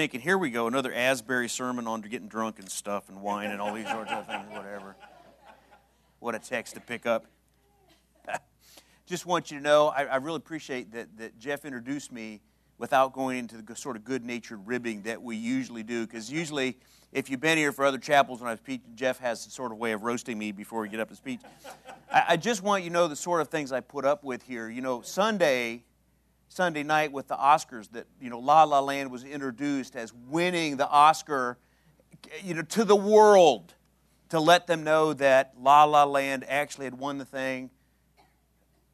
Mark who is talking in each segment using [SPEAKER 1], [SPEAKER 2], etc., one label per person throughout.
[SPEAKER 1] thinking, here we go, another Asbury sermon on getting drunk and stuff and wine and all these sorts of things, whatever. What a text to pick up. Just want you to know, I, I really appreciate that, that Jeff introduced me without going into the sort of good natured ribbing that we usually do, because usually, if you've been here for other chapels when I've speak, Jeff has a sort of way of roasting me before we get up to speech. I, I just want you to know the sort of things I put up with here. You know, Sunday Sunday night with the Oscars that, you know, La La Land was introduced as winning the Oscar, you know, to the world to let them know that La La Land actually had won the thing,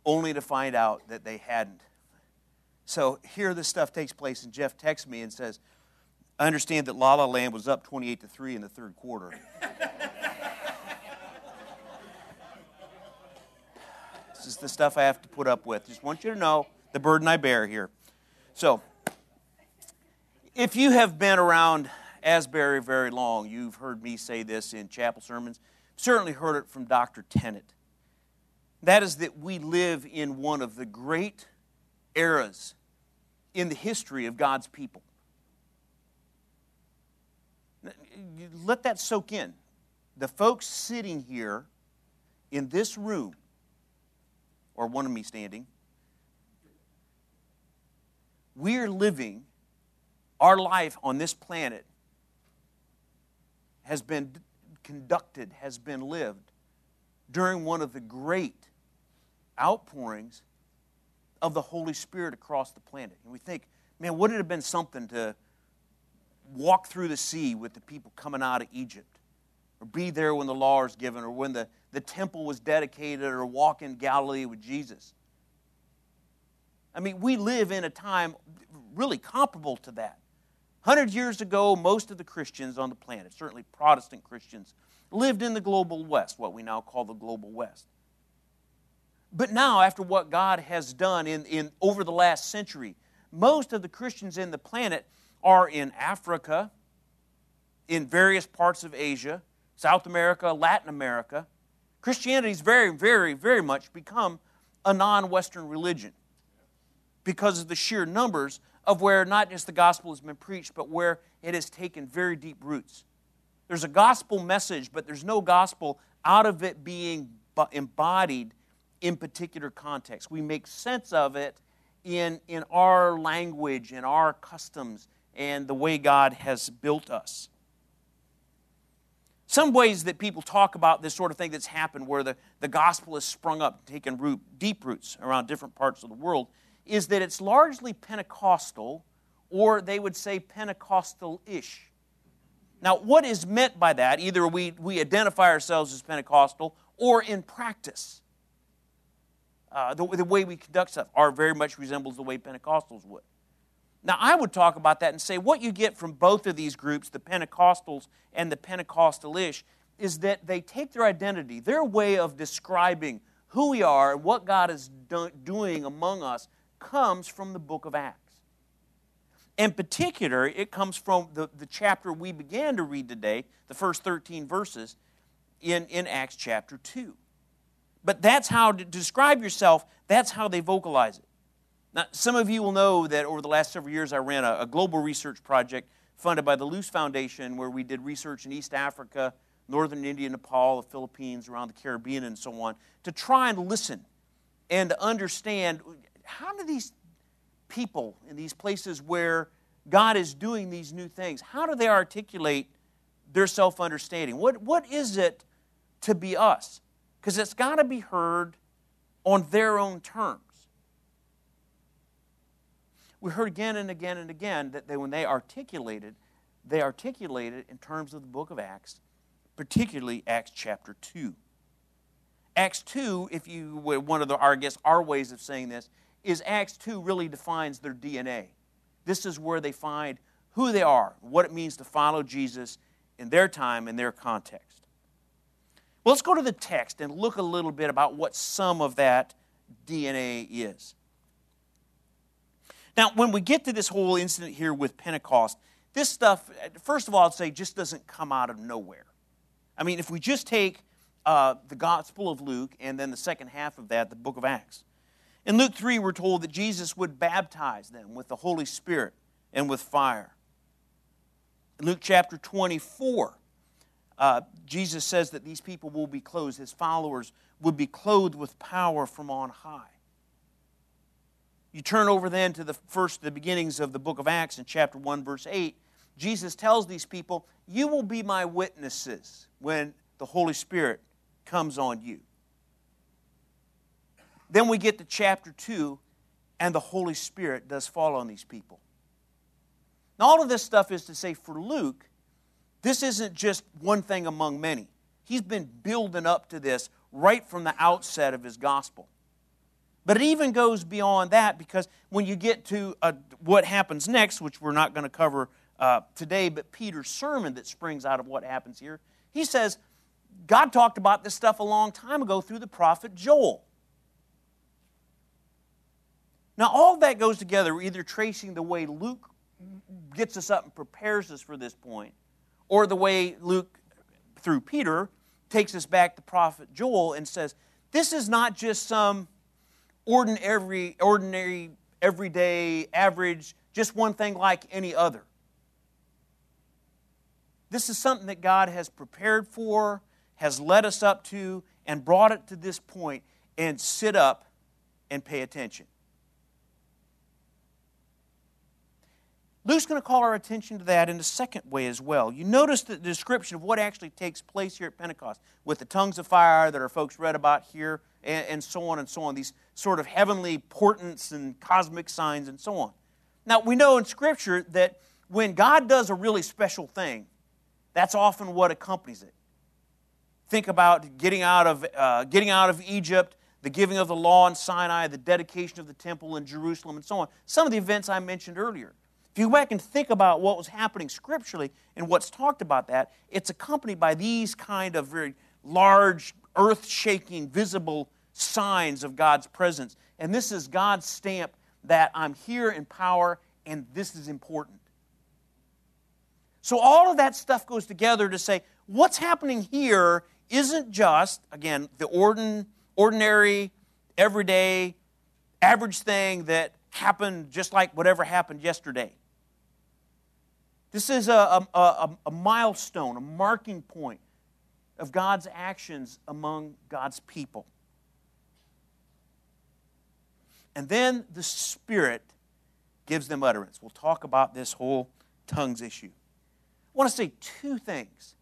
[SPEAKER 1] only to find out that they hadn't. So here this stuff takes place, and Jeff texts me and says, I understand that La La Land was up 28 to 3 in the third quarter. this is the stuff I have to put up with. Just want you to know the burden I bear here. So, if you have been around Asbury very long, you've heard me say this in chapel sermons, certainly heard it from Dr. Tennent. That is that we live in one of the great eras in the history of God's people. Let that soak in. The folks sitting here in this room, or one of me standing, we're living, our life on this planet has been conducted, has been lived during one of the great outpourings of the Holy Spirit across the planet. And we think, man, would it have been something to walk through the sea with the people coming out of Egypt? Or be there when the law is given, or when the, the temple was dedicated, or walk in Galilee with Jesus? I mean, we live in a time really comparable to that. Hundred years ago, most of the Christians on the planet, certainly Protestant Christians, lived in the global West, what we now call the global West. But now, after what God has done in, in over the last century, most of the Christians in the planet are in Africa, in various parts of Asia, South America, Latin America. Christianity has very, very, very much become a non Western religion because of the sheer numbers of where not just the gospel has been preached, but where it has taken very deep roots. There's a gospel message, but there's no gospel out of it being embodied in particular context. We make sense of it in, in our language and our customs and the way God has built us. Some ways that people talk about this sort of thing that's happened where the, the gospel has sprung up, taken root, deep roots around different parts of the world, is that it's largely Pentecostal, or they would say Pentecostal ish. Now, what is meant by that? Either we, we identify ourselves as Pentecostal, or in practice, uh, the, the way we conduct stuff are very much resembles the way Pentecostals would. Now, I would talk about that and say what you get from both of these groups, the Pentecostals and the Pentecostalish, is that they take their identity, their way of describing who we are and what God is do- doing among us comes from the book of Acts. In particular, it comes from the, the chapter we began to read today, the first 13 verses in, in Acts chapter 2. But that's how to describe yourself, that's how they vocalize it. Now, some of you will know that over the last several years, I ran a, a global research project funded by the Luce Foundation where we did research in East Africa, northern India, Nepal, the Philippines, around the Caribbean, and so on, to try and listen and to understand how do these people in these places where God is doing these new things, how do they articulate their self understanding? What, what is it to be us? Because it's got to be heard on their own terms. We heard again and again and again that they, when they articulated, they articulated in terms of the book of Acts, particularly Acts chapter 2. Acts 2, if you one of the, our guess, our ways of saying this, is Acts 2 really defines their DNA. This is where they find who they are, what it means to follow Jesus in their time and their context. Well, let's go to the text and look a little bit about what some of that DNA is. Now, when we get to this whole incident here with Pentecost, this stuff, first of all, I'd say just doesn't come out of nowhere. I mean, if we just take uh, the Gospel of Luke and then the second half of that, the book of Acts, in Luke 3, we're told that Jesus would baptize them with the Holy Spirit and with fire. In Luke chapter 24, uh, Jesus says that these people will be clothed, his followers would be clothed with power from on high. You turn over then to the first, the beginnings of the book of Acts in chapter 1, verse 8. Jesus tells these people, You will be my witnesses when the Holy Spirit comes on you. Then we get to chapter 2, and the Holy Spirit does fall on these people. Now, all of this stuff is to say for Luke, this isn't just one thing among many. He's been building up to this right from the outset of his gospel. But it even goes beyond that because when you get to uh, what happens next, which we're not going to cover uh, today, but Peter's sermon that springs out of what happens here, he says, God talked about this stuff a long time ago through the prophet Joel. Now, all that goes together, either tracing the way Luke gets us up and prepares us for this point, or the way Luke, through Peter, takes us back to prophet Joel and says, This is not just some ordinary, ordinary, everyday, average, just one thing like any other. This is something that God has prepared for, has led us up to, and brought it to this point, and sit up and pay attention. Luke's going to call our attention to that in a second way as well. You notice the description of what actually takes place here at Pentecost with the tongues of fire that our folks read about here, and, and so on and so on, these sort of heavenly portents and cosmic signs and so on. Now, we know in Scripture that when God does a really special thing, that's often what accompanies it. Think about getting out of, uh, getting out of Egypt, the giving of the law in Sinai, the dedication of the temple in Jerusalem, and so on. Some of the events I mentioned earlier. If you go back and think about what was happening scripturally and what's talked about that, it's accompanied by these kind of very large, earth shaking, visible signs of God's presence. And this is God's stamp that I'm here in power and this is important. So all of that stuff goes together to say what's happening here isn't just, again, the ordinary, everyday, average thing that happened just like whatever happened yesterday. This is a, a, a, milestone, a marking point of God's actions among God's people. And then the Spirit gives them utterance. We'll talk about this whole tongues issue. I want to say two things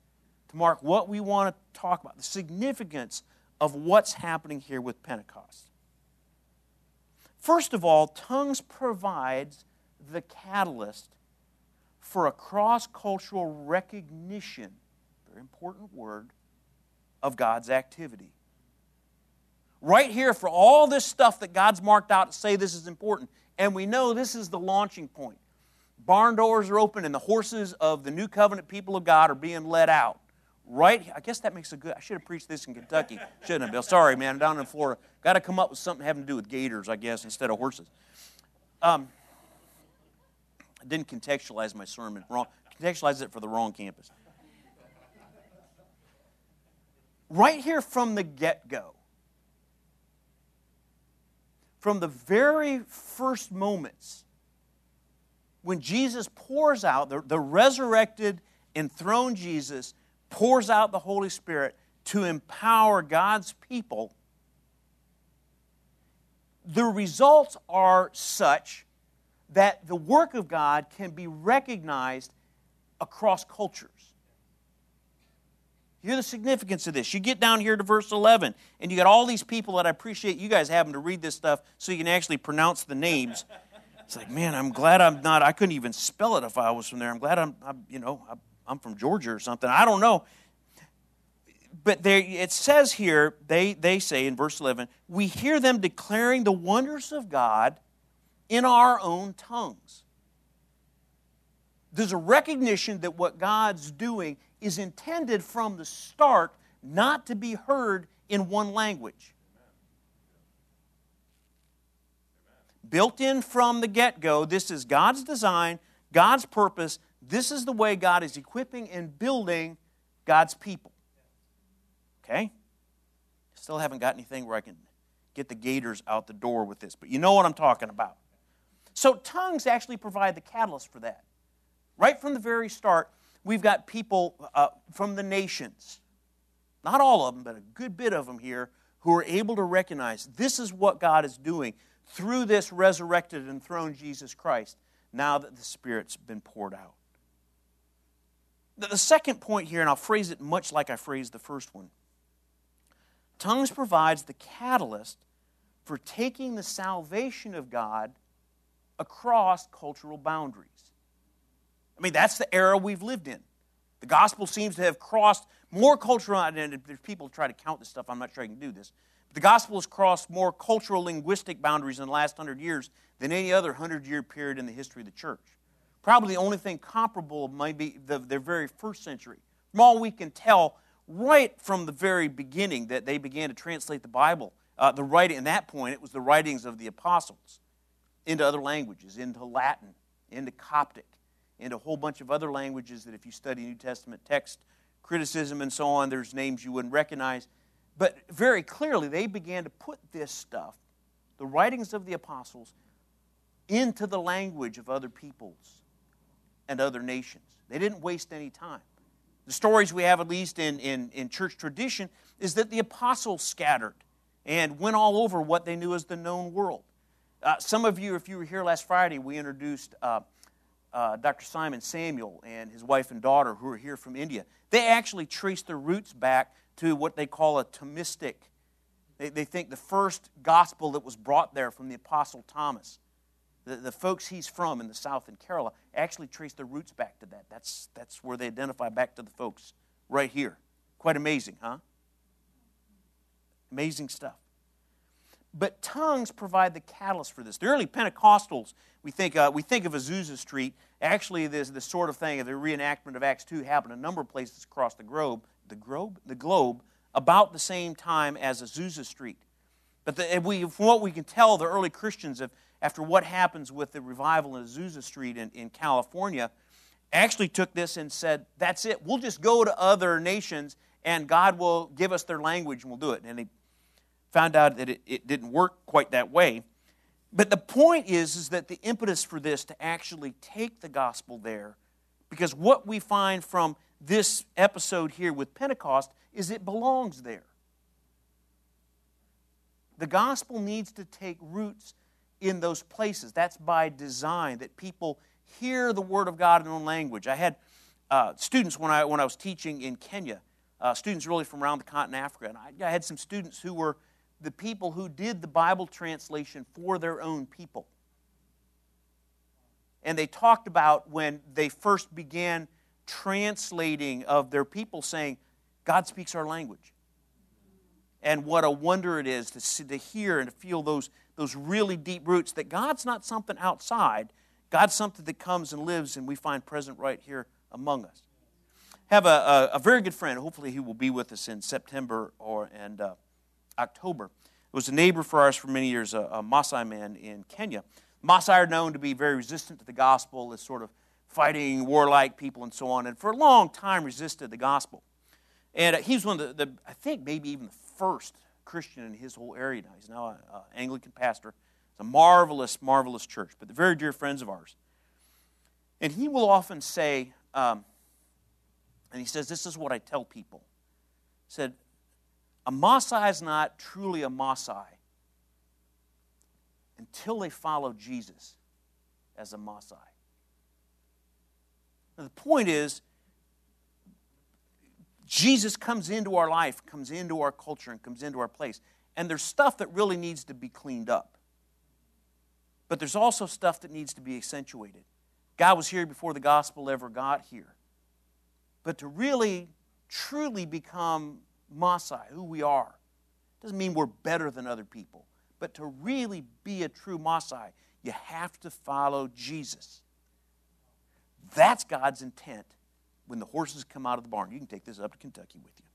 [SPEAKER 1] to mark what we want to talk about the significance of what's happening here with Pentecost. First of all, tongues provides the catalyst for a cross cultural recognition, very important word, of God's activity. Right here, for all this stuff that God's marked out to say this is important, and we know this is the launching point. Barn doors are open, and the horses of the new covenant people of God are being let out. Right, I guess that makes a good. I should have preached this in Kentucky, shouldn't have, Bill? Sorry, man. Down in Florida. Got to come up with something having to do with gators, I guess, instead of horses. Um, I didn't contextualize my sermon wrong. Contextualize it for the wrong campus. Right here from the get go, from the very first moments when Jesus pours out, the, the resurrected, enthroned Jesus pours out the Holy Spirit to empower God's people, the results are such that the work of God can be recognized across cultures. You hear the significance of this. You get down here to verse 11, and you got all these people that I appreciate you guys having to read this stuff so you can actually pronounce the names. It's like, man, I'm glad I'm not, I couldn't even spell it if I was from there. I'm glad I'm, I'm you know, I'm from Georgia or something. I don't know. But there, it says here, they, they say in verse 11, we hear them declaring the wonders of God in our own tongues. There's a recognition that what God's doing is intended from the start not to be heard in one language. Built in from the get go, this is God's design, God's purpose. This is the way God is equipping and building God's people. Okay? Still haven't got anything where I can get the gators out the door with this, but you know what I'm talking about. So tongues actually provide the catalyst for that. Right from the very start, we've got people uh, from the nations, not all of them, but a good bit of them here, who are able to recognize this is what God is doing through this resurrected and throned Jesus Christ now that the Spirit's been poured out. The second point here, and I'll phrase it much like I phrased the first one tongues provides the catalyst for taking the salvation of God across cultural boundaries. I mean, that's the era we've lived in. The gospel seems to have crossed more cultural, and if people try to count this stuff, I'm not sure I can do this. But the gospel has crossed more cultural linguistic boundaries in the last hundred years than any other hundred year period in the history of the church. Probably the only thing comparable might be the, their very first century. From all we can tell, right from the very beginning that they began to translate the Bible, uh, the writing, at that point, it was the writings of the apostles into other languages, into Latin, into Coptic, into a whole bunch of other languages that if you study New Testament text, criticism, and so on, there's names you wouldn't recognize. But very clearly, they began to put this stuff, the writings of the apostles, into the language of other peoples and other nations. They didn't waste any time. The stories we have, at least in, in, in church tradition, is that the apostles scattered and went all over what they knew as the known world. Uh, some of you, if you were here last Friday, we introduced uh, uh, Dr. Simon Samuel and his wife and daughter who are here from India. They actually trace their roots back to what they call a Thomistic. They, they think the first gospel that was brought there from the Apostle Thomas the, the folks he's from in the South in Kerala actually trace their roots back to that. That's, that's where they identify back to the folks right here. Quite amazing, huh? Amazing stuff. But tongues provide the catalyst for this. The early Pentecostals, we think, uh, we think of Azusa Street. Actually, this, this sort of thing, the reenactment of Acts 2 happened a number of places across the globe, the globe, the globe about the same time as Azusa Street. But the, we, from what we can tell, the early Christians have, after what happens with the revival in Azusa Street in, in California, actually took this and said, That's it. We'll just go to other nations and God will give us their language and we'll do it. And they found out that it, it didn't work quite that way. But the point is, is that the impetus for this to actually take the gospel there, because what we find from this episode here with Pentecost is it belongs there. The gospel needs to take roots in those places. That's by design, that people hear the Word of God in their own language. I had uh, students when I, when I was teaching in Kenya, uh, students really from around the continent of Africa, and I, I had some students who were the people who did the Bible translation for their own people. And they talked about when they first began translating of their people saying, God speaks our language. And what a wonder it is to, see, to hear and to feel those those really deep roots that God's not something outside, God's something that comes and lives and we find present right here among us. Have a, a, a very good friend, hopefully he will be with us in September or and uh, October. It was a neighbor for ours for many years, a, a Maasai man in Kenya. Maasai are known to be very resistant to the gospel, as sort of fighting, warlike people, and so on, and for a long time resisted the gospel. And uh, he was one of the, the, I think, maybe even the first Christian in his whole area now. He's now an Anglican pastor. It's a marvelous, marvelous church, but they're very dear friends of ours. And he will often say, um, and he says, This is what I tell people. He said, A Maasai is not truly a Maasai until they follow Jesus as a Maasai. Now, the point is, Jesus comes into our life, comes into our culture, and comes into our place. And there's stuff that really needs to be cleaned up. But there's also stuff that needs to be accentuated. God was here before the gospel ever got here. But to really, truly become Maasai, who we are, doesn't mean we're better than other people. But to really be a true Maasai, you have to follow Jesus. That's God's intent when the horses come out of the barn. You can take this up to Kentucky with you.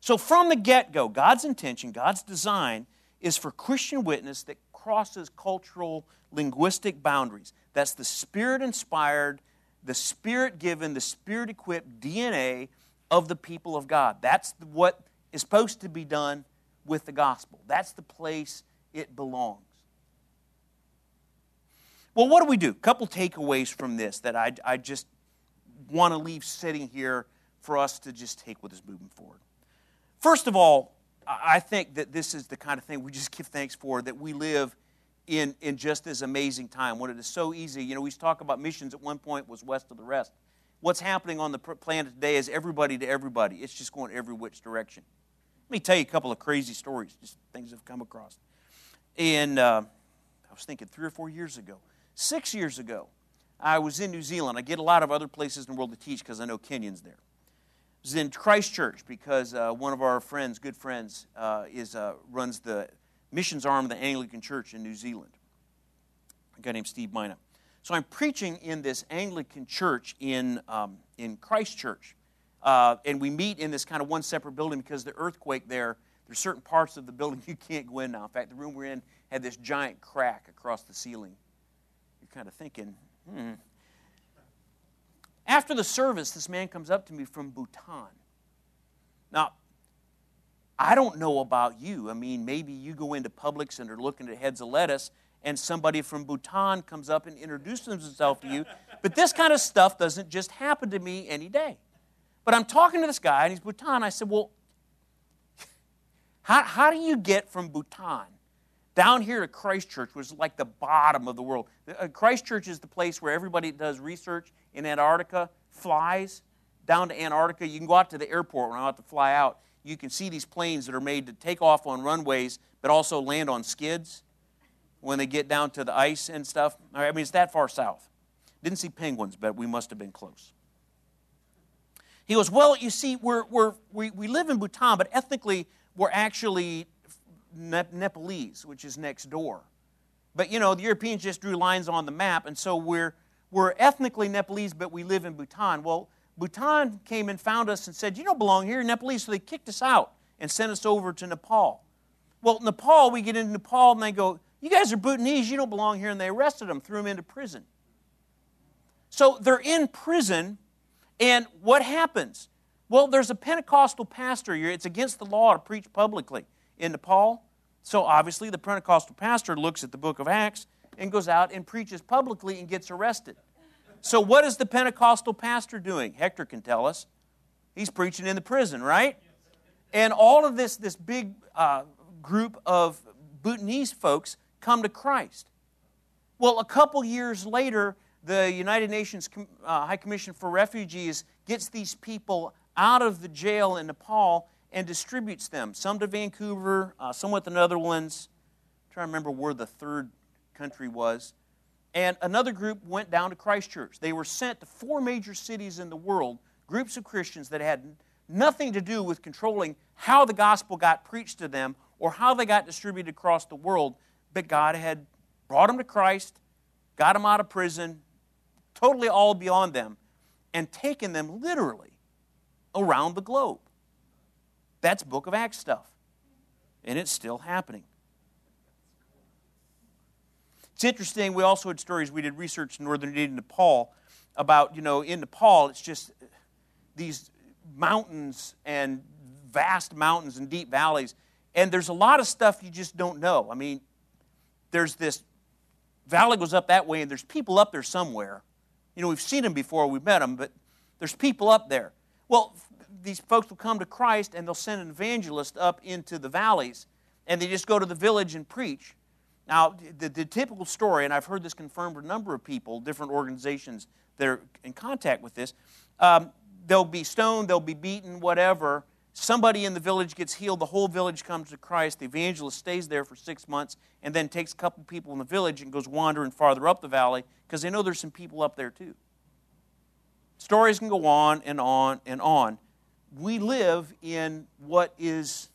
[SPEAKER 1] So, from the get go, God's intention, God's design is for Christian witness that crosses cultural, linguistic boundaries. That's the spirit inspired, the spirit given, the spirit equipped DNA of the people of God. That's what is supposed to be done with the gospel. That's the place it belongs. Well, what do we do? A couple takeaways from this that I, I just want to leave sitting here for us to just take with us moving forward. First of all, I think that this is the kind of thing we just give thanks for that we live in, in just this amazing time when it is so easy. You know, we talk about missions at one point was west of the rest. What's happening on the planet today is everybody to everybody. It's just going every which direction. Let me tell you a couple of crazy stories, just things I've come across. And uh, I was thinking three or four years ago, six years ago, I was in New Zealand. I get a lot of other places in the world to teach because I know Kenyans there. I was in Christchurch because uh, one of our friends, good friends, uh, is, uh, runs the missions arm of the Anglican Church in New Zealand. A guy named Steve Maina. So I'm preaching in this Anglican church in, um, in Christchurch. Uh, and we meet in this kind of one separate building because the earthquake there, there's certain parts of the building you can't go in now. In fact, the room we're in had this giant crack across the ceiling. You're kind of thinking, hmm. After the service, this man comes up to me from Bhutan. Now, I don't know about you. I mean, maybe you go into Publix and are looking at heads of lettuce, and somebody from Bhutan comes up and introduces himself to you. But this kind of stuff doesn't just happen to me any day. But I'm talking to this guy, and he's Bhutan. I said, Well, how, how do you get from Bhutan down here to Christchurch, which is like the bottom of the world? Uh, Christchurch is the place where everybody does research in Antarctica flies down to Antarctica. You can go out to the airport when I have to fly out you can see these planes that are made to take off on runways but also land on skids when they get down to the ice and stuff. I mean, it's that far south. Didn't see penguins, but we must have been close. He goes, Well, you see, we're, we're, we, we live in Bhutan, but ethnically, we're actually Nepalese, which is next door. But, you know, the Europeans just drew lines on the map, and so we're, we're ethnically Nepalese, but we live in Bhutan. Well, Bhutan came and found us and said, You don't belong here, Nepalese. So they kicked us out and sent us over to Nepal. Well, Nepal, we get into Nepal and they go, You guys are Bhutanese, you don't belong here. And they arrested them, threw them into prison. So they're in prison, and what happens? Well, there's a Pentecostal pastor here. It's against the law to preach publicly in Nepal. So obviously, the Pentecostal pastor looks at the book of Acts and goes out and preaches publicly and gets arrested. So, what is the Pentecostal pastor doing? Hector can tell us. He's preaching in the prison, right? And all of this, this big uh, group of Bhutanese folks come to Christ. Well, a couple years later, the United Nations uh, High Commission for Refugees gets these people out of the jail in Nepal and distributes them. Some to Vancouver, uh, some with the Netherlands. I'm trying to remember where the third country was and another group went down to Christchurch. They were sent to four major cities in the world, groups of Christians that had nothing to do with controlling how the gospel got preached to them or how they got distributed across the world, but God had brought them to Christ, got them out of prison, totally all beyond them, and taken them literally around the globe. That's Book of Acts stuff. And it's still happening. It's interesting, we also had stories, we did research in northern India, and Nepal, about, you know, in Nepal, it's just these mountains and vast mountains and deep valleys. And there's a lot of stuff you just don't know. I mean, there's this valley goes up that way, and there's people up there somewhere. You know, we've seen them before, we've met them, but there's people up there. Well, these folks will come to Christ and they'll send an evangelist up into the valleys, and they just go to the village and preach. Now, the, the, typical story, and I've heard this confirmed with a number of people, different organizations that are in contact with this, um, they'll be stoned, they'll be beaten, whatever. Somebody in the village gets healed, the whole village comes to Christ. The evangelist stays there for six months and then takes a couple people in the village and goes wandering farther up the valley because they know there's some people up there too. Stories can go on and on and on. We live in what is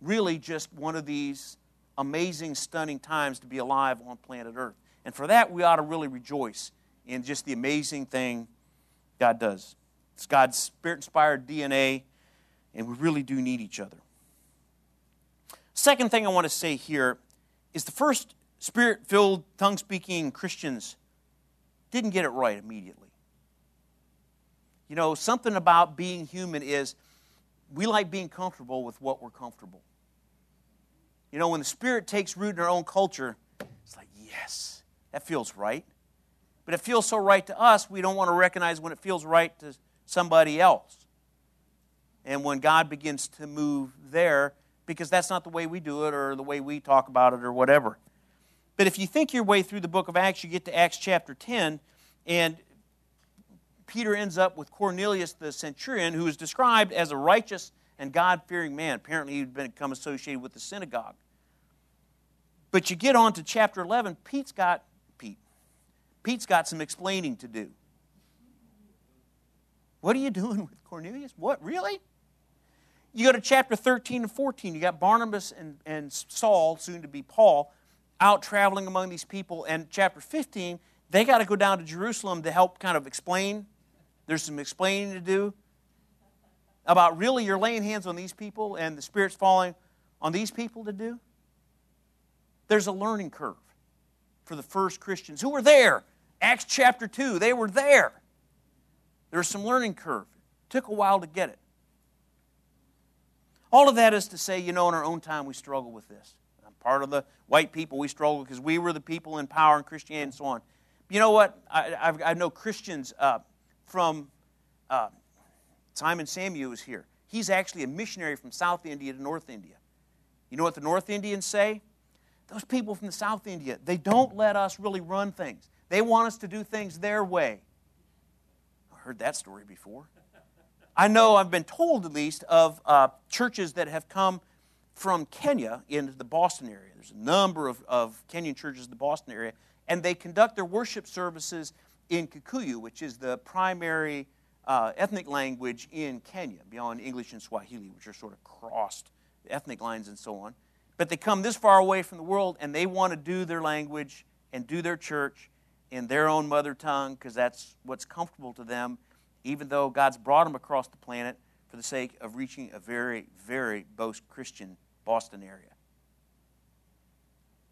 [SPEAKER 1] really just one of these amazing, stunning times to be alive on planet Earth. And for that, we ought to really rejoice in just the amazing thing God does. It's God's spirit inspired DNA, and we really do need each other. Second thing I want to say here is the first spirit filled, tongue speaking Christians didn't get it right immediately. You know, something about being human is we like being comfortable with what we're comfortable. You know, when the Spirit takes root in our own culture, it's like, yes, that feels right. But it feels so right to us, we don't want to recognize when it feels right to somebody else. And when God begins to move there, because that's not the way we do it or the way we talk about it or whatever. But if you think your way through the book of Acts, you get to Acts chapter 10, and Peter ends up with Cornelius the centurion, who is described as a righteous and God fearing man. Apparently, he'd become associated with the synagogue. But you get on to chapter 11, Pete's got Pete. Pete's got some explaining to do. What are you doing with Cornelius? What, really? You go to chapter 13 and 14, you got Barnabas and, and Saul, soon to be Paul, out traveling among these people. And chapter 15, they got to go down to Jerusalem to help kind of explain. There's some explaining to do about really you're laying hands on these people and the Spirit's falling on these people to do. There's a learning curve for the first Christians who were there. Acts chapter 2, they were there. There's some learning curve. It took a while to get it. All of that is to say, you know, in our own time we struggle with this. I'm part of the white people, we struggle because we were the people in power in Christianity and so on. You know what? I, I, I know Christians uh, from uh, Simon Samuel is here. He's actually a missionary from South India to North India. You know what the North Indians say? Those people from the South India, they don't let us really run things. They want us to do things their way. I heard that story before. I know I've been told, at least, of uh, churches that have come from Kenya into the Boston area. There's a number of, of Kenyan churches in the Boston area, and they conduct their worship services in Kikuyu, which is the primary uh, ethnic language in Kenya, beyond English and Swahili, which are sort of crossed ethnic lines and so on. But they come this far away from the world, and they want to do their language and do their church in their own mother tongue because that's what's comfortable to them even though God's brought them across the planet for the sake of reaching a very, very most Christian Boston area.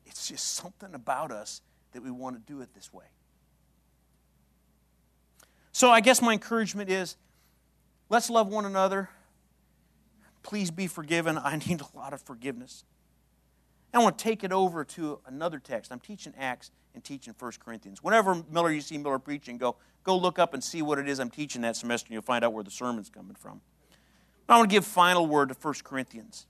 [SPEAKER 1] It's just something about us that we want to do it this way. So I guess my encouragement is let's love one another. Please be forgiven. I need a lot of forgiveness. I want to take it over to another text. I'm teaching Acts and teaching 1 Corinthians. Whenever Miller, you see Miller preaching, go, go look up and see what it is I'm teaching that semester, and you'll find out where the sermon's coming from. But I want to give final word to 1 Corinthians.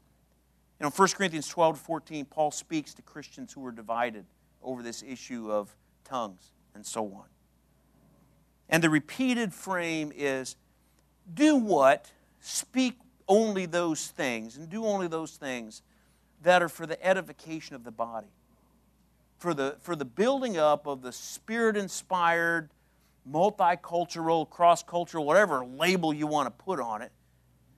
[SPEAKER 1] You know, 1 Corinthians 12 to 14, Paul speaks to Christians who are divided over this issue of tongues and so on. And the repeated frame is do what? Speak only those things, and do only those things that are for the edification of the body, for the, for the building up of the spirit inspired, multicultural, cross cultural, whatever label you want to put on it.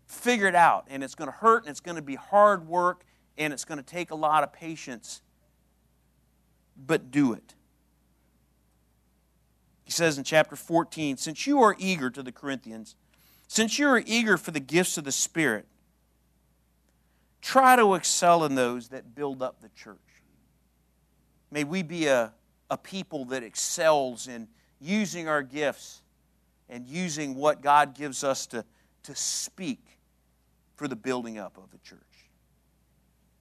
[SPEAKER 1] Figure it out. And it's going to hurt and it's going to be hard work and it's going to take a lot of patience. But do it. He says in chapter 14 Since you are eager to the Corinthians, since you are eager for the gifts of the Spirit, Try to excel in those that build up the church. May we be a, a people that excels in using our gifts and using what God gives us to, to speak for the building up of the church.